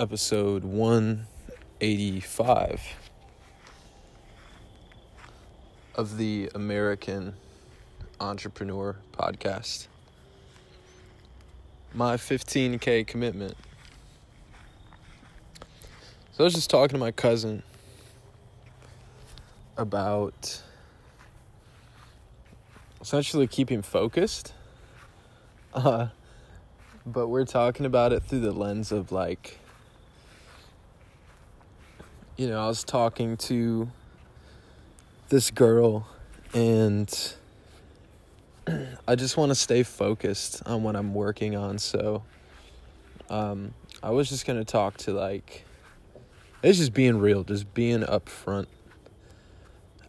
episode 185 of the American Entrepreneur Podcast. My 15K commitment. So I was just talking to my cousin about essentially keeping focused. Uh, but we're talking about it through the lens of like you know, I was talking to this girl and I just want to stay focused on what I'm working on. So um, I was just going to talk to like, it's just being real, just being upfront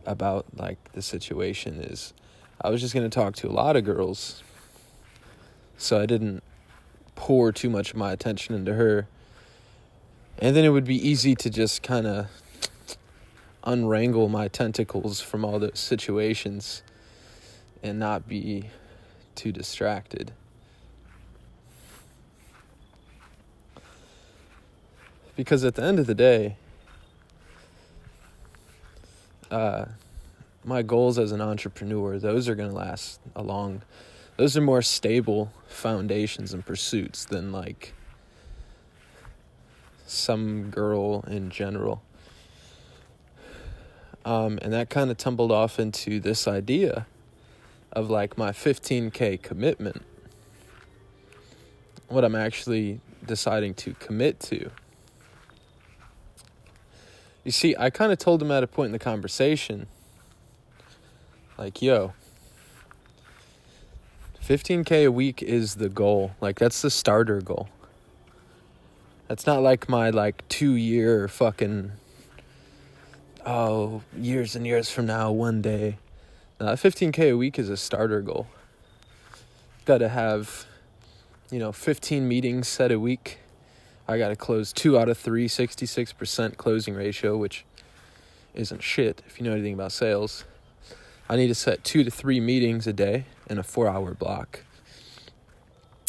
about like the situation is I was just going to talk to a lot of girls. So I didn't pour too much of my attention into her. And then it would be easy to just kind of unwrangle my tentacles from all those situations and not be too distracted. Because at the end of the day, uh, my goals as an entrepreneur, those are going to last a long, those are more stable foundations and pursuits than like some girl in general. Um, and that kind of tumbled off into this idea of like my 15K commitment, what I'm actually deciding to commit to. You see, I kind of told him at a point in the conversation, like, yo, 15K a week is the goal. Like, that's the starter goal. That's not like my like two year fucking oh years and years from now one day. Now, 15k a week is a starter goal. Got to have you know 15 meetings set a week. I got to close 2 out of 3 66% closing ratio which isn't shit if you know anything about sales. I need to set 2 to 3 meetings a day in a 4-hour block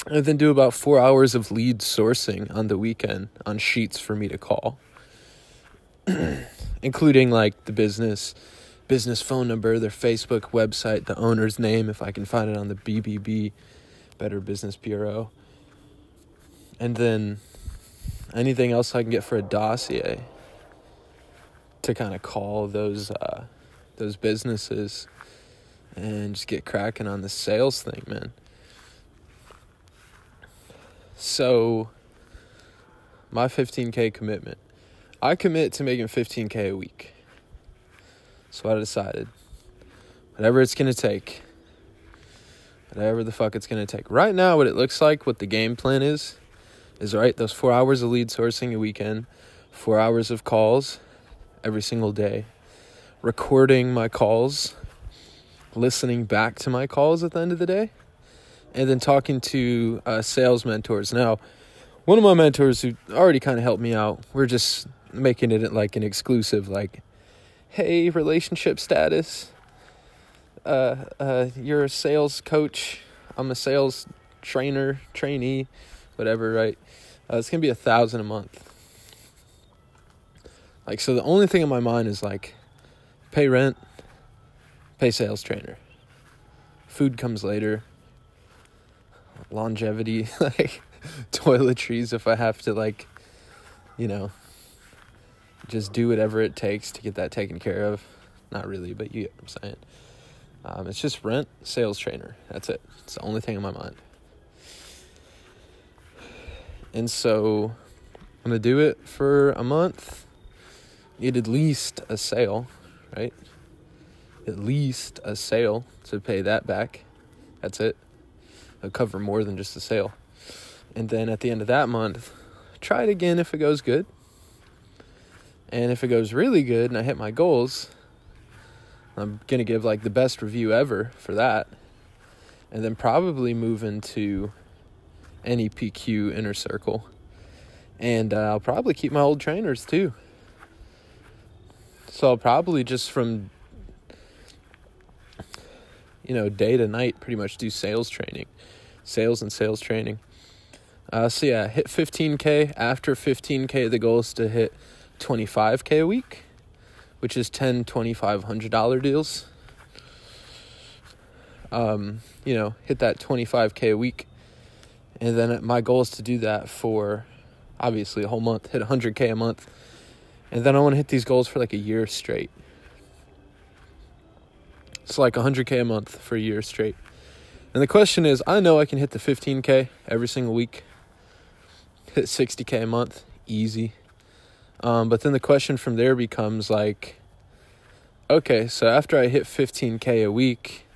and then do about four hours of lead sourcing on the weekend on sheets for me to call including like the business business phone number their facebook website the owner's name if i can find it on the bbb better business bureau. And then anything else i can get for a dossier to kind of call those uh, those businesses and just get cracking on the sales thing man so, my 15K commitment. I commit to making 15K a week. So I decided. Whatever it's going to take. Whatever the fuck it's going to take. Right now, what it looks like, what the game plan is, is right, those four hours of lead sourcing a weekend, four hours of calls every single day, recording my calls, listening back to my calls at the end of the day and then talking to uh, sales mentors. Now, one of my mentors who already kind of helped me out, we're just making it like an exclusive, like, hey, relationship status. Uh, uh, you're a sales coach. I'm a sales trainer, trainee, whatever, right? Uh, it's gonna be a thousand a month. Like, so the only thing in my mind is like, pay rent, pay sales trainer. Food comes later longevity like toiletries if I have to like you know just do whatever it takes to get that taken care of. Not really, but you get what I'm saying. Um, it's just rent, sales trainer. That's it. It's the only thing in my mind. And so I'm gonna do it for a month. Need at least a sale, right? At least a sale to pay that back. That's it cover more than just the sale. And then at the end of that month, try it again if it goes good. And if it goes really good and I hit my goals, I'm going to give like the best review ever for that. And then probably move into NEPQ inner circle. And uh, I'll probably keep my old trainers too. So I'll probably just from you know day to night pretty much do sales training sales and sales training. Uh, so yeah, hit 15k. After 15k, the goal is to hit 25k a week, which is 10 2500 dollar deals. Um, you know, hit that 25k a week, and then my goal is to do that for obviously a whole month, hit 100k a month, and then I want to hit these goals for like a year straight. It's like 100k a month for a year straight. And the question is, I know I can hit the 15k every single week. Hit 60k a month easy. Um, but then the question from there becomes like okay so after i hit 15k a week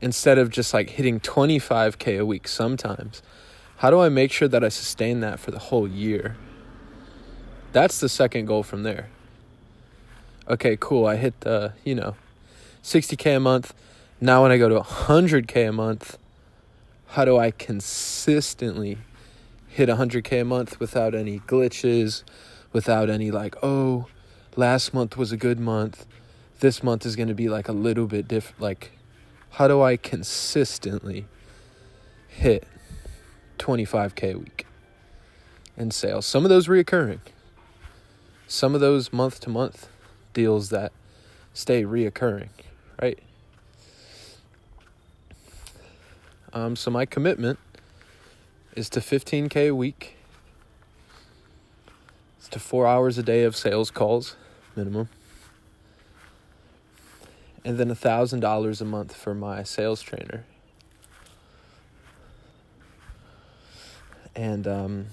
instead of just like hitting 25k a week sometimes how do i make sure that i sustain that for the whole year? That's the second goal from there. Okay cool i hit the you know 60k a month now when i go to 100k a month how do i consistently hit 100k a month without any glitches, without any like, oh, last month was a good month. This month is going to be like a little bit different. Like, how do I consistently hit 25k a week in sales? Some of those reoccurring, some of those month to month deals that stay reoccurring, right? Um, so my commitment is to 15K a week. It's to four hours a day of sales calls, minimum. And then a $1,000 a month for my sales trainer. And um,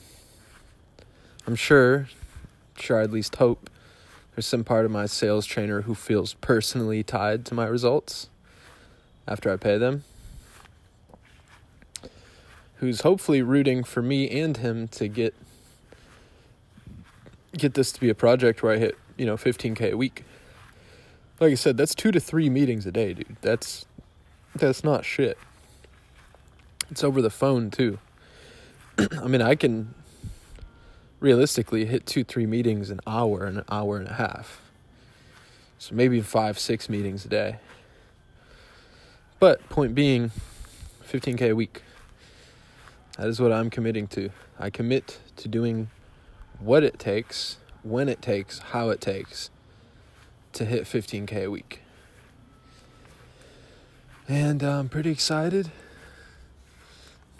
I'm sure, sure I at least hope, there's some part of my sales trainer who feels personally tied to my results after I pay them who's hopefully rooting for me and him to get get this to be a project where I hit, you know, 15k a week. Like I said, that's 2 to 3 meetings a day, dude. That's that's not shit. It's over the phone too. I mean, I can realistically hit 2 3 meetings an hour and an hour and a half. So maybe 5 6 meetings a day. But point being 15k a week. That is what I'm committing to. I commit to doing what it takes, when it takes, how it takes to hit 15K a week. And uh, I'm pretty excited.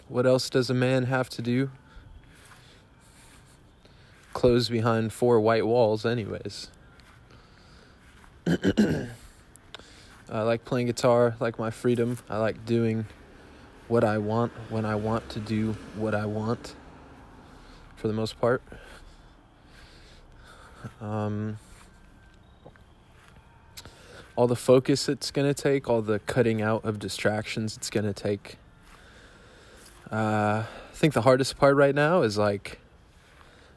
What else does a man have to do? Close behind four white walls, anyways. I like playing guitar, I like my freedom, I like doing what I want when I want to do what I want for the most part. Um, all the focus it's going to take, all the cutting out of distractions it's going to take. Uh, I think the hardest part right now is like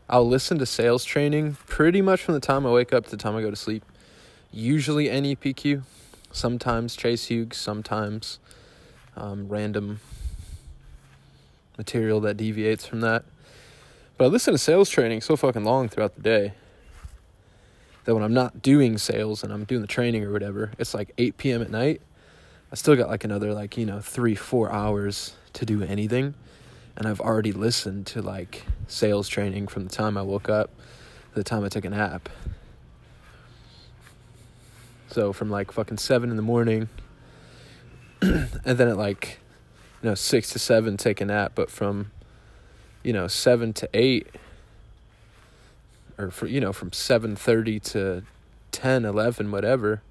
I'll listen to sales training pretty much from the time I wake up to the time I go to sleep. Usually NEPQ, sometimes Chase Hughes, sometimes um, random material that deviates from that. But I listen to sales training so fucking long throughout the day that when I'm not doing sales and I'm doing the training or whatever, it's like 8 p.m. at night. I still got like another like, you know, three, four hours to do anything. And I've already listened to like sales training from the time I woke up to the time I took a nap. So from like fucking seven in the morning and then at like you know six to seven take a nap, but from you know seven to eight or for you know from 7:30 to 10 11 whatever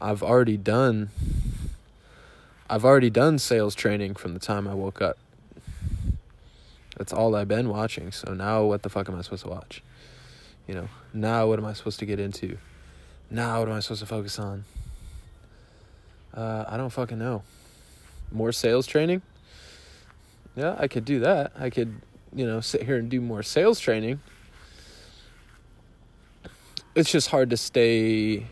I've already done I've already done sales training from the time I woke up that's all I've been watching so now what the fuck am I supposed to watch you know now what am I supposed to get into now what am I supposed to focus on uh, I don't fucking know. More sales training? Yeah, I could do that. I could, you know, sit here and do more sales training. It's just hard to stay.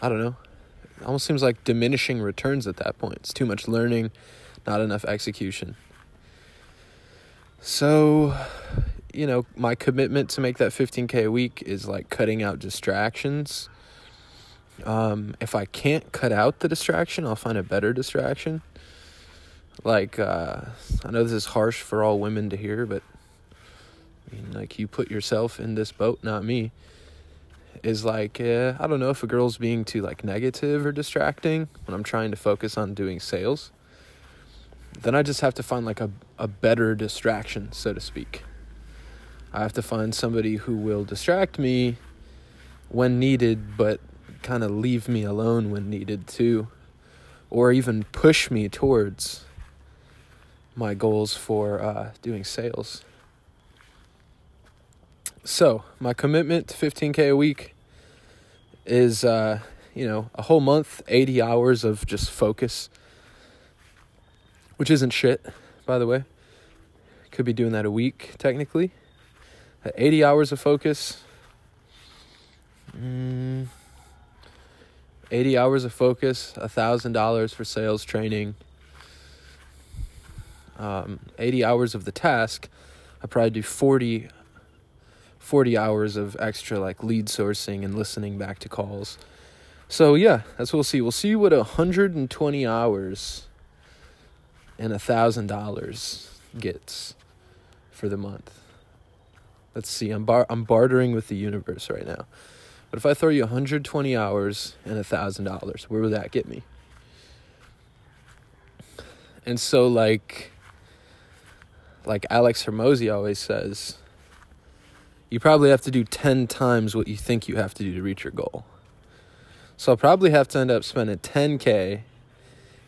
I don't know. It almost seems like diminishing returns at that point. It's too much learning, not enough execution. So, you know, my commitment to make that 15K a week is like cutting out distractions um, if I can't cut out the distraction, I'll find a better distraction. like uh, I know this is harsh for all women to hear, but I mean, like you put yourself in this boat, not me. Is like uh, I don't know if a girl's being too like negative or distracting when I'm trying to focus on doing sales. Then I just have to find like a a better distraction, so to speak. I have to find somebody who will distract me when needed, but kind of leave me alone when needed too, or even push me towards my goals for uh, doing sales. So, my commitment to 15K a week is, uh, you know, a whole month, 80 hours of just focus, which isn't shit, by the way. Could be doing that a week, technically. 80 hours of focus. Mm, 80 hours of focus, $1,000 for sales training. Um, 80 hours of the task, I probably do 40, 40 hours of extra like lead sourcing and listening back to calls. So yeah, that's what we'll see. We'll see what 120 hours and a $1,000 gets for the month. Let's see. I'm bar- I'm bartering with the universe right now. But if I throw you 120 hours and a $1,000, where would that get me? And so like like Alex Hormozi always says, you probably have to do 10 times what you think you have to do to reach your goal. So I'll probably have to end up spending 10k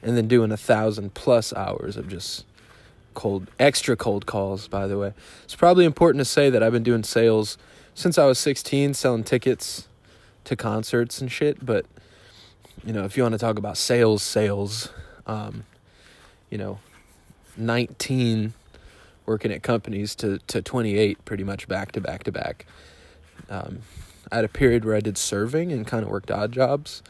and then doing a thousand plus hours of just cold extra cold calls by the way. It's probably important to say that i've been doing sales since i was 16 selling tickets to concerts and shit but you know if you want to talk about sales sales um, you know 19 working at companies to, to 28 pretty much back to back to back. Um, i had a period where i did serving and kind of worked odd jobs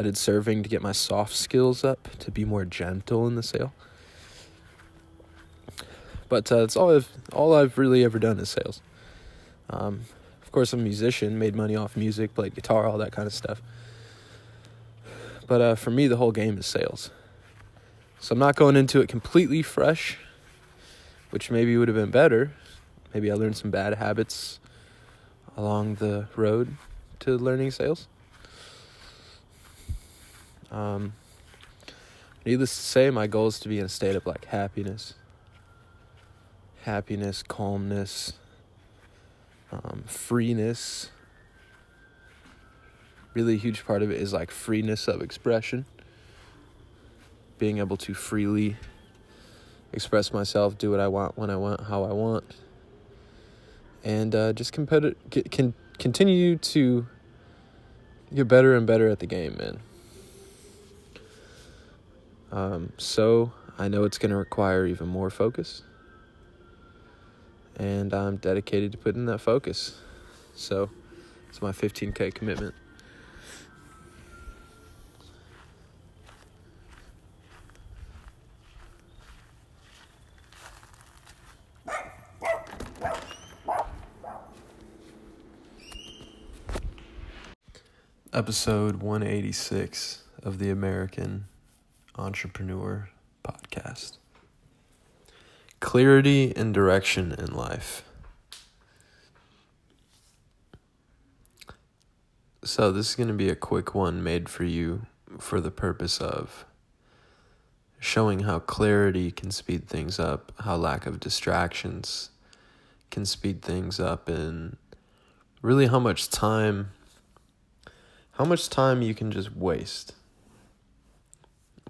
i did serving to get my soft skills up to be more gentle in the sale but uh, that's all I've all I've really ever done is sales. Um, of course, I'm a musician, made money off music, played guitar, all that kind of stuff. But uh, for me, the whole game is sales. So I'm not going into it completely fresh, which maybe would have been better. Maybe I learned some bad habits along the road to learning sales. Um, needless to say, my goal is to be in a state of like happiness happiness, calmness, um, freeness. Really, huge part of it is like freeness of expression. Being able to freely express myself, do what I want, when I want, how I want, and uh, just competi- can continue to get better and better at the game, man. Um, so I know it's going to require even more focus and I'm dedicated to putting that focus. So it's my 15K commitment. Episode 186 of the American Entrepreneur Podcast clarity and direction in life. So, this is going to be a quick one made for you for the purpose of showing how clarity can speed things up, how lack of distractions can speed things up, and really how much time how much time you can just waste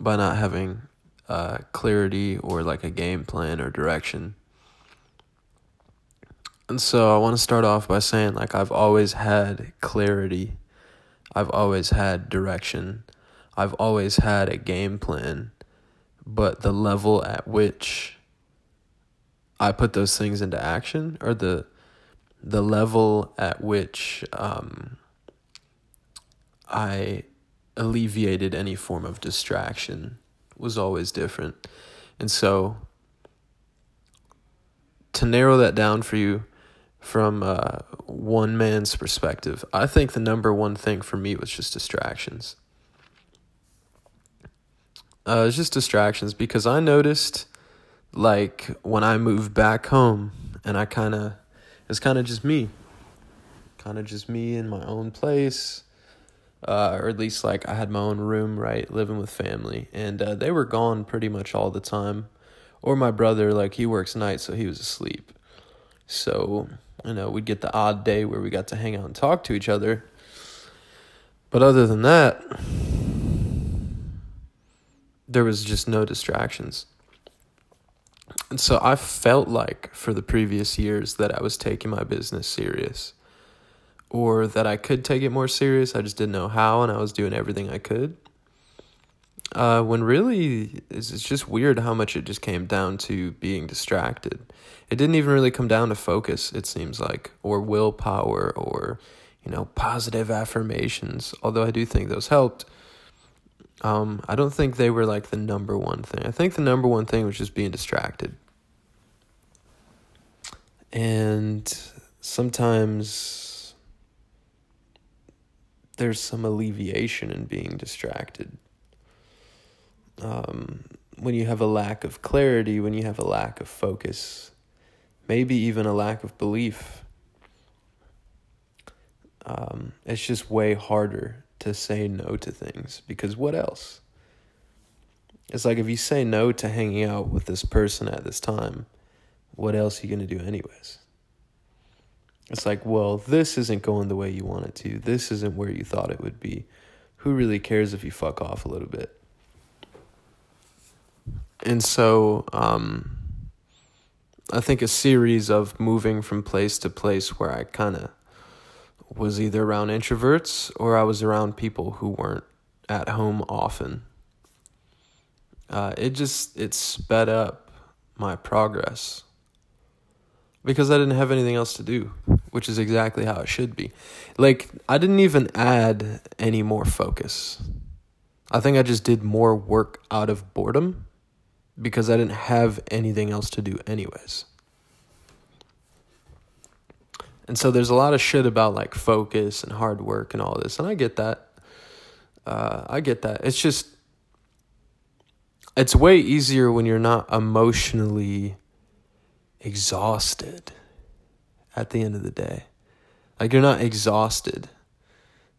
by not having uh, clarity or like a game plan or direction. And so I want to start off by saying, like, I've always had clarity, I've always had direction, I've always had a game plan, but the level at which I put those things into action or the the level at which um, I alleviated any form of distraction was always different. And so to narrow that down for you from uh, one man's perspective, I think the number one thing for me was just distractions. Uh, it's just distractions because I noticed, like when I moved back home, and I kind of, it's kind of just me, kind of just me in my own place, uh, or at least like I had my own room, right, living with family, and uh, they were gone pretty much all the time, or my brother, like he works nights, so he was asleep, so you know we'd get the odd day where we got to hang out and talk to each other, but other than that there was just no distractions. And so I felt like for the previous years that I was taking my business serious or that I could take it more serious. I just didn't know how and I was doing everything I could. Uh, when really, it's, it's just weird how much it just came down to being distracted. It didn't even really come down to focus, it seems like, or willpower or, you know, positive affirmations, although I do think those helped um, I don't think they were like the number one thing. I think the number one thing was just being distracted. And sometimes there's some alleviation in being distracted. Um, when you have a lack of clarity, when you have a lack of focus, maybe even a lack of belief, um, it's just way harder to say no to things because what else? It's like if you say no to hanging out with this person at this time, what else are you going to do, anyways? It's like, well, this isn't going the way you want it to. This isn't where you thought it would be. Who really cares if you fuck off a little bit? And so, um, I think a series of moving from place to place where I kind of was either around introverts or I was around people who weren't at home often. Uh, it just it sped up my progress because I didn't have anything else to do, which is exactly how it should be. Like I didn't even add any more focus. I think I just did more work out of boredom because I didn't have anything else to do anyways. And so there's a lot of shit about like focus and hard work and all this, and I get that. Uh, I get that. It's just, it's way easier when you're not emotionally exhausted at the end of the day. Like you're not exhausted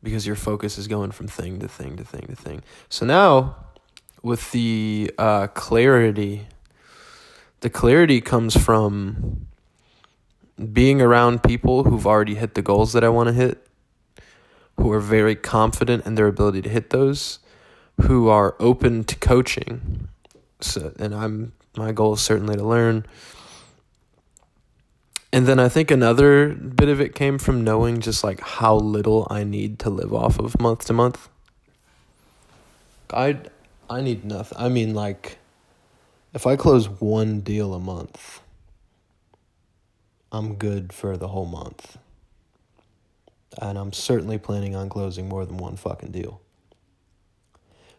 because your focus is going from thing to thing to thing to thing. So now, with the uh, clarity, the clarity comes from being around people who've already hit the goals that I want to hit, who are very confident in their ability to hit those, who are open to coaching. So, and I'm my goal is certainly to learn. And then I think another bit of it came from knowing just like how little I need to live off of month to month. I I need nothing. I mean like if I close one deal a month, I'm good for the whole month. And I'm certainly planning on closing more than one fucking deal.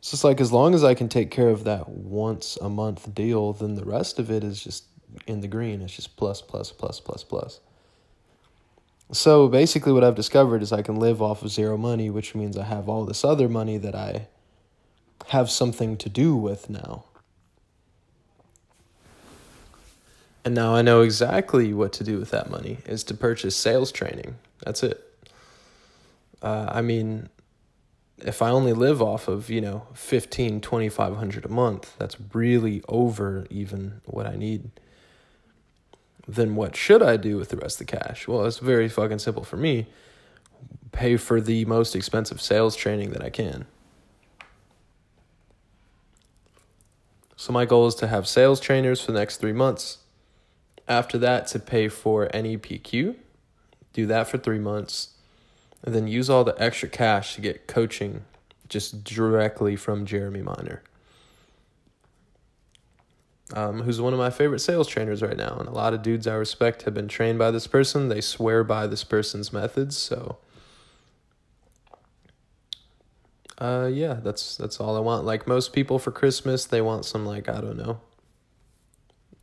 So it's like as long as I can take care of that once a month deal, then the rest of it is just in the green. It's just plus, plus, plus, plus, plus. So basically, what I've discovered is I can live off of zero money, which means I have all this other money that I have something to do with now. And now I know exactly what to do with that money is to purchase sales training. That's it. Uh, I mean, if I only live off of, you know, 15, 2500 a month, that's really over even what I need. Then what should I do with the rest of the cash? Well, it's very fucking simple for me. Pay for the most expensive sales training that I can. So my goal is to have sales trainers for the next 3 months after that, to pay for NEPQ, do that for three months, and then use all the extra cash to get coaching just directly from Jeremy Miner, um, who's one of my favorite sales trainers right now. And a lot of dudes I respect have been trained by this person. They swear by this person's methods. So, uh, yeah, that's that's all I want. Like most people for Christmas, they want some like I don't know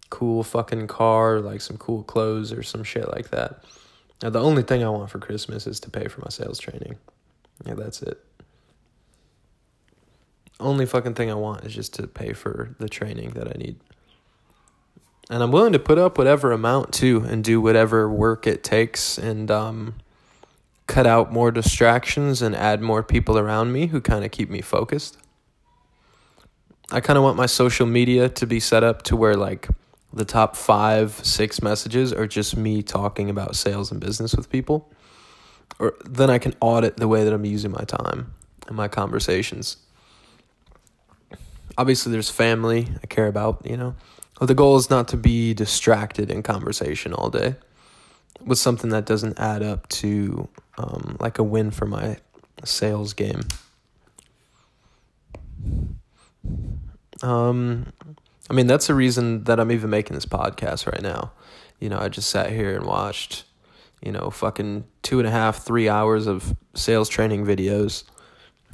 cool fucking car, like some cool clothes or some shit like that. Now, the only thing I want for Christmas is to pay for my sales training. Yeah, that's it. only fucking thing I want is just to pay for the training that I need. And I'm willing to put up whatever amount too and do whatever work it takes and um, cut out more distractions and add more people around me who kind of keep me focused. I kind of want my social media to be set up to where like the top five, six messages are just me talking about sales and business with people. Or then I can audit the way that I'm using my time and my conversations. Obviously, there's family I care about, you know. The goal is not to be distracted in conversation all day with something that doesn't add up to um, like a win for my sales game. Um, I mean, that's the reason that I'm even making this podcast right now. You know, I just sat here and watched, you know, fucking two and a half, three hours of sales training videos.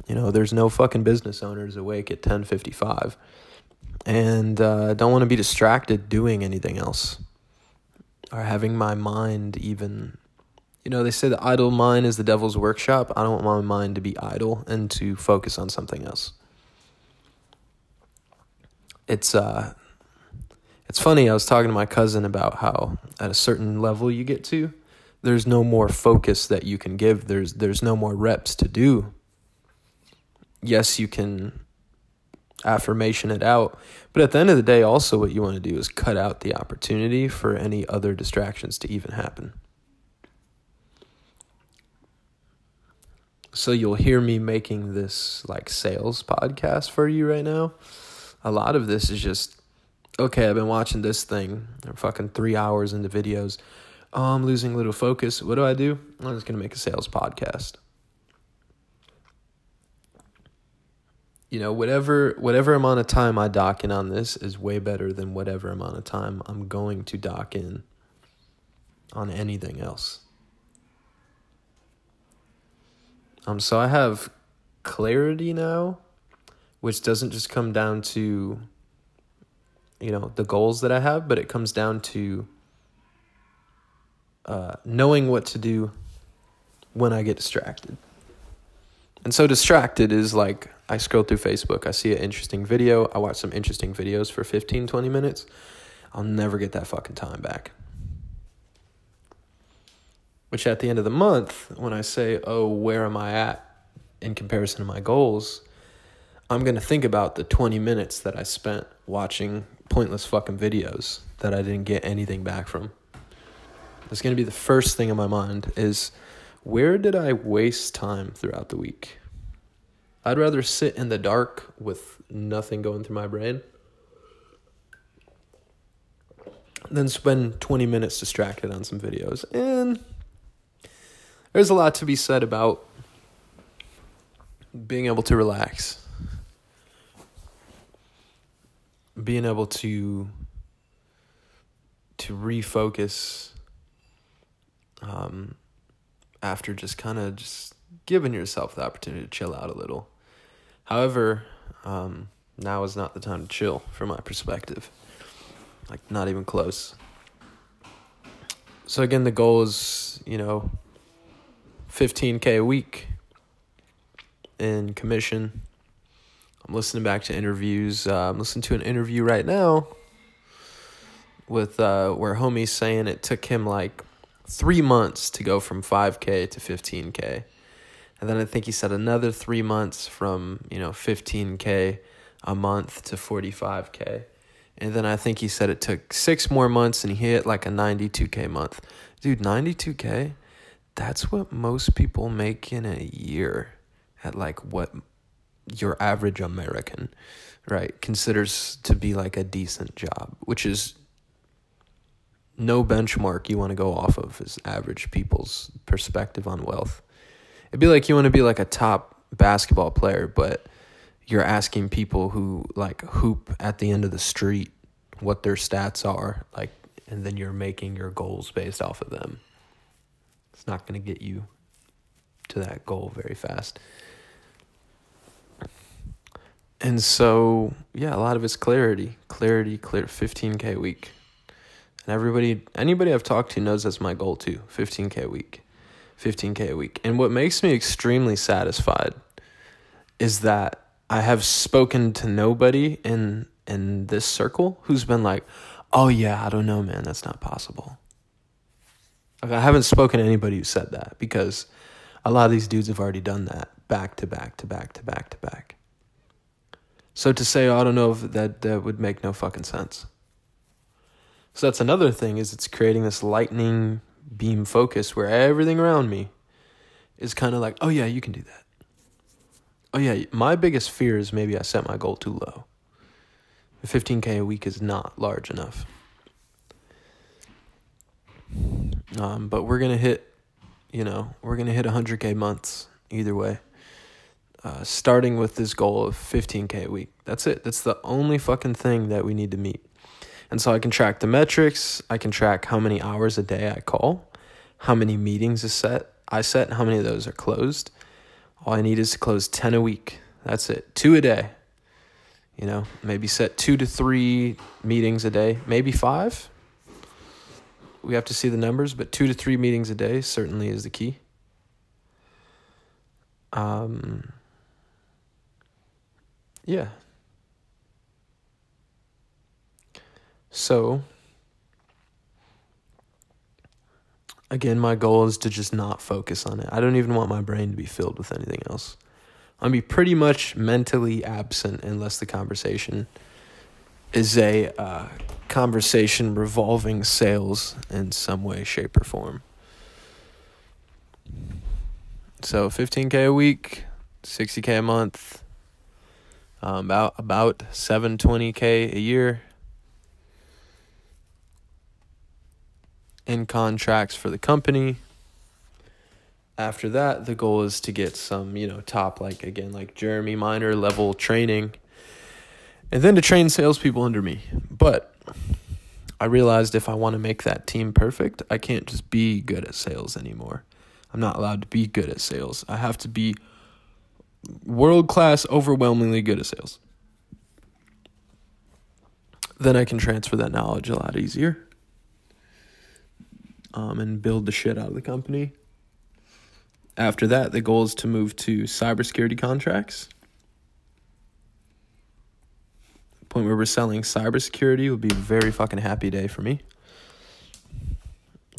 You know, there's no fucking business owners awake at 1055. And uh, don't want to be distracted doing anything else. Or having my mind even you know, they say the idle mind is the devil's workshop. I don't want my mind to be idle and to focus on something else it's uh it's funny i was talking to my cousin about how at a certain level you get to there's no more focus that you can give there's there's no more reps to do yes you can affirmation it out but at the end of the day also what you want to do is cut out the opportunity for any other distractions to even happen so you'll hear me making this like sales podcast for you right now a lot of this is just okay, I've been watching this thing. I'm fucking three hours into videos. Oh, I'm losing a little focus. What do I do? I'm just gonna make a sales podcast. You know, whatever whatever amount of time I dock in on this is way better than whatever amount of time I'm going to dock in on anything else. Um, so I have clarity now which doesn't just come down to you know the goals that I have, but it comes down to uh, knowing what to do when I get distracted. And so distracted is like I scroll through Facebook, I see an interesting video, I watch some interesting videos for 15, 20 minutes. I'll never get that fucking time back. Which at the end of the month, when I say, oh, where am I at in comparison to my goals, I'm going to think about the 20 minutes that I spent watching pointless fucking videos that I didn't get anything back from. It's going to be the first thing in my mind is where did I waste time throughout the week? I'd rather sit in the dark with nothing going through my brain than spend 20 minutes distracted on some videos. And there's a lot to be said about being able to relax being able to to refocus um, after just kind of just giving yourself the opportunity to chill out a little. However, um, now is not the time to chill from my perspective. Like not even close. So again, the goal is you know, fifteen k a week in commission I'm listening back to interviews. Uh, I'm listening to an interview right now with uh, where homie's saying it took him like three months to go from 5K to 15K. And then I think he said another three months from, you know, 15K a month to 45K. And then I think he said it took six more months and he hit like a 92K month. Dude, 92K, that's what most people make in a year at like what your average American, right, considers to be like a decent job, which is no benchmark you want to go off of is average people's perspective on wealth. It'd be like you want to be like a top basketball player, but you're asking people who like hoop at the end of the street what their stats are, like, and then you're making your goals based off of them. It's not going to get you to that goal very fast. And so, yeah, a lot of it's clarity, clarity, clear, 15K a week. And everybody, anybody I've talked to knows that's my goal too 15K a week. 15K a week. And what makes me extremely satisfied is that I have spoken to nobody in in this circle who's been like, "Oh yeah, I don't know, man, that's not possible." Like, I haven't spoken to anybody who said that because a lot of these dudes have already done that back to back to back to back to back. So to say, oh, I don't know if that that would make no fucking sense. So that's another thing is it's creating this lightning beam focus where everything around me is kind of like, oh yeah, you can do that. Oh yeah, my biggest fear is maybe I set my goal too low. 15k a week is not large enough. Um, but we're gonna hit, you know, we're gonna hit 100k months either way. Uh, starting with this goal of 15k a week. That's it. That's the only fucking thing that we need to meet. And so I can track the metrics. I can track how many hours a day I call, how many meetings set I set, how many of those are closed. All I need is to close 10 a week. That's it. Two a day. You know, maybe set two to three meetings a day, maybe five. We have to see the numbers, but two to three meetings a day certainly is the key. Um, yeah. So, again, my goal is to just not focus on it. I don't even want my brain to be filled with anything else. I'll be pretty much mentally absent unless the conversation is a uh, conversation revolving sales in some way, shape, or form. So 15k a week, 60k a month, um, about about 720k a year in contracts for the company after that, the goal is to get some, you know, top, like, again, like Jeremy Miner level training, and then to train salespeople under me. But I realized if I want to make that team perfect, I can't just be good at sales anymore. I'm not allowed to be good at sales. I have to be world class, overwhelmingly good at sales. Then I can transfer that knowledge a lot easier um, and build the shit out of the company after that, the goal is to move to cybersecurity contracts. point where we're selling cybersecurity would be a very fucking happy day for me.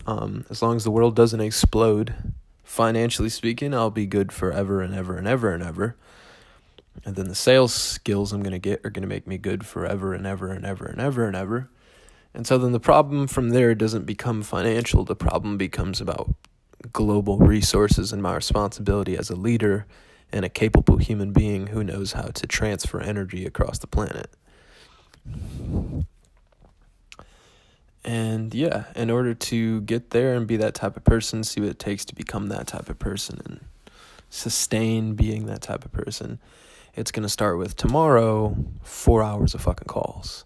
Um, as long as the world doesn't explode, financially speaking, I'll be good forever and ever and ever and ever. And then the sales skills I'm going to get are going to make me good forever and ever and ever and ever and ever. And so then the problem from there doesn't become financial. The problem becomes about global resources and my responsibility as a leader and a capable human being who knows how to transfer energy across the planet. And yeah, in order to get there and be that type of person, see what it takes to become that type of person and sustain being that type of person, it's going to start with tomorrow, four hours of fucking calls.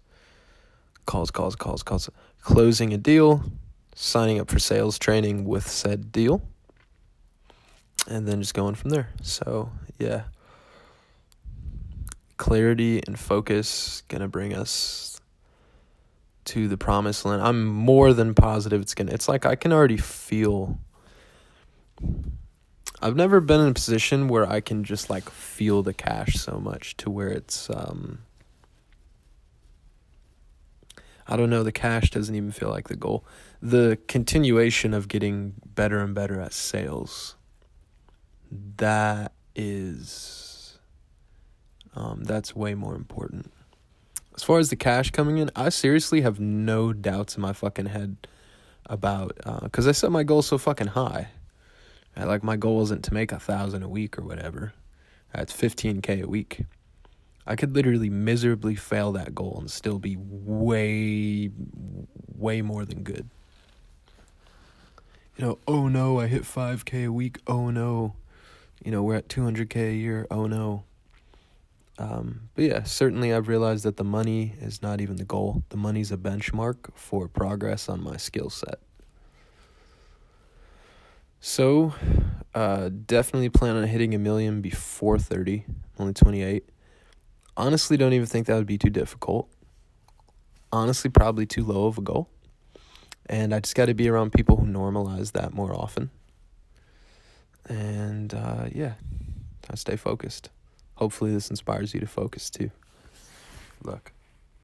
Calls, calls, calls, calls. Closing a deal, signing up for sales training with said deal and then just going from there. So, yeah. Clarity and focus going to bring us to the promised land. I'm more than positive it's going to it's like I can already feel I've never been in a position where I can just like feel the cash so much to where it's um I don't know, the cash doesn't even feel like the goal. The continuation of getting better and better at sales, that is, um, that's way more important. As far as the cash coming in, I seriously have no doubts in my fucking head about, because uh, I set my goal so fucking high. I, like, my goal isn't to make a thousand a week or whatever. That's 15K a week. I could literally miserably fail that goal and still be way, way more than good. You know, oh no, I hit 5K a week. Oh no. You know, we're at 200K a year. Oh no. Um, but yeah, certainly I've realized that the money is not even the goal. The money's a benchmark for progress on my skill set. So, uh, definitely plan on hitting a million before 30. I'm only 28 honestly don't even think that would be too difficult. Honestly, probably too low of a goal. And I just got to be around people who normalize that more often. And uh, yeah, I stay focused. Hopefully, this inspires you to focus too. Look.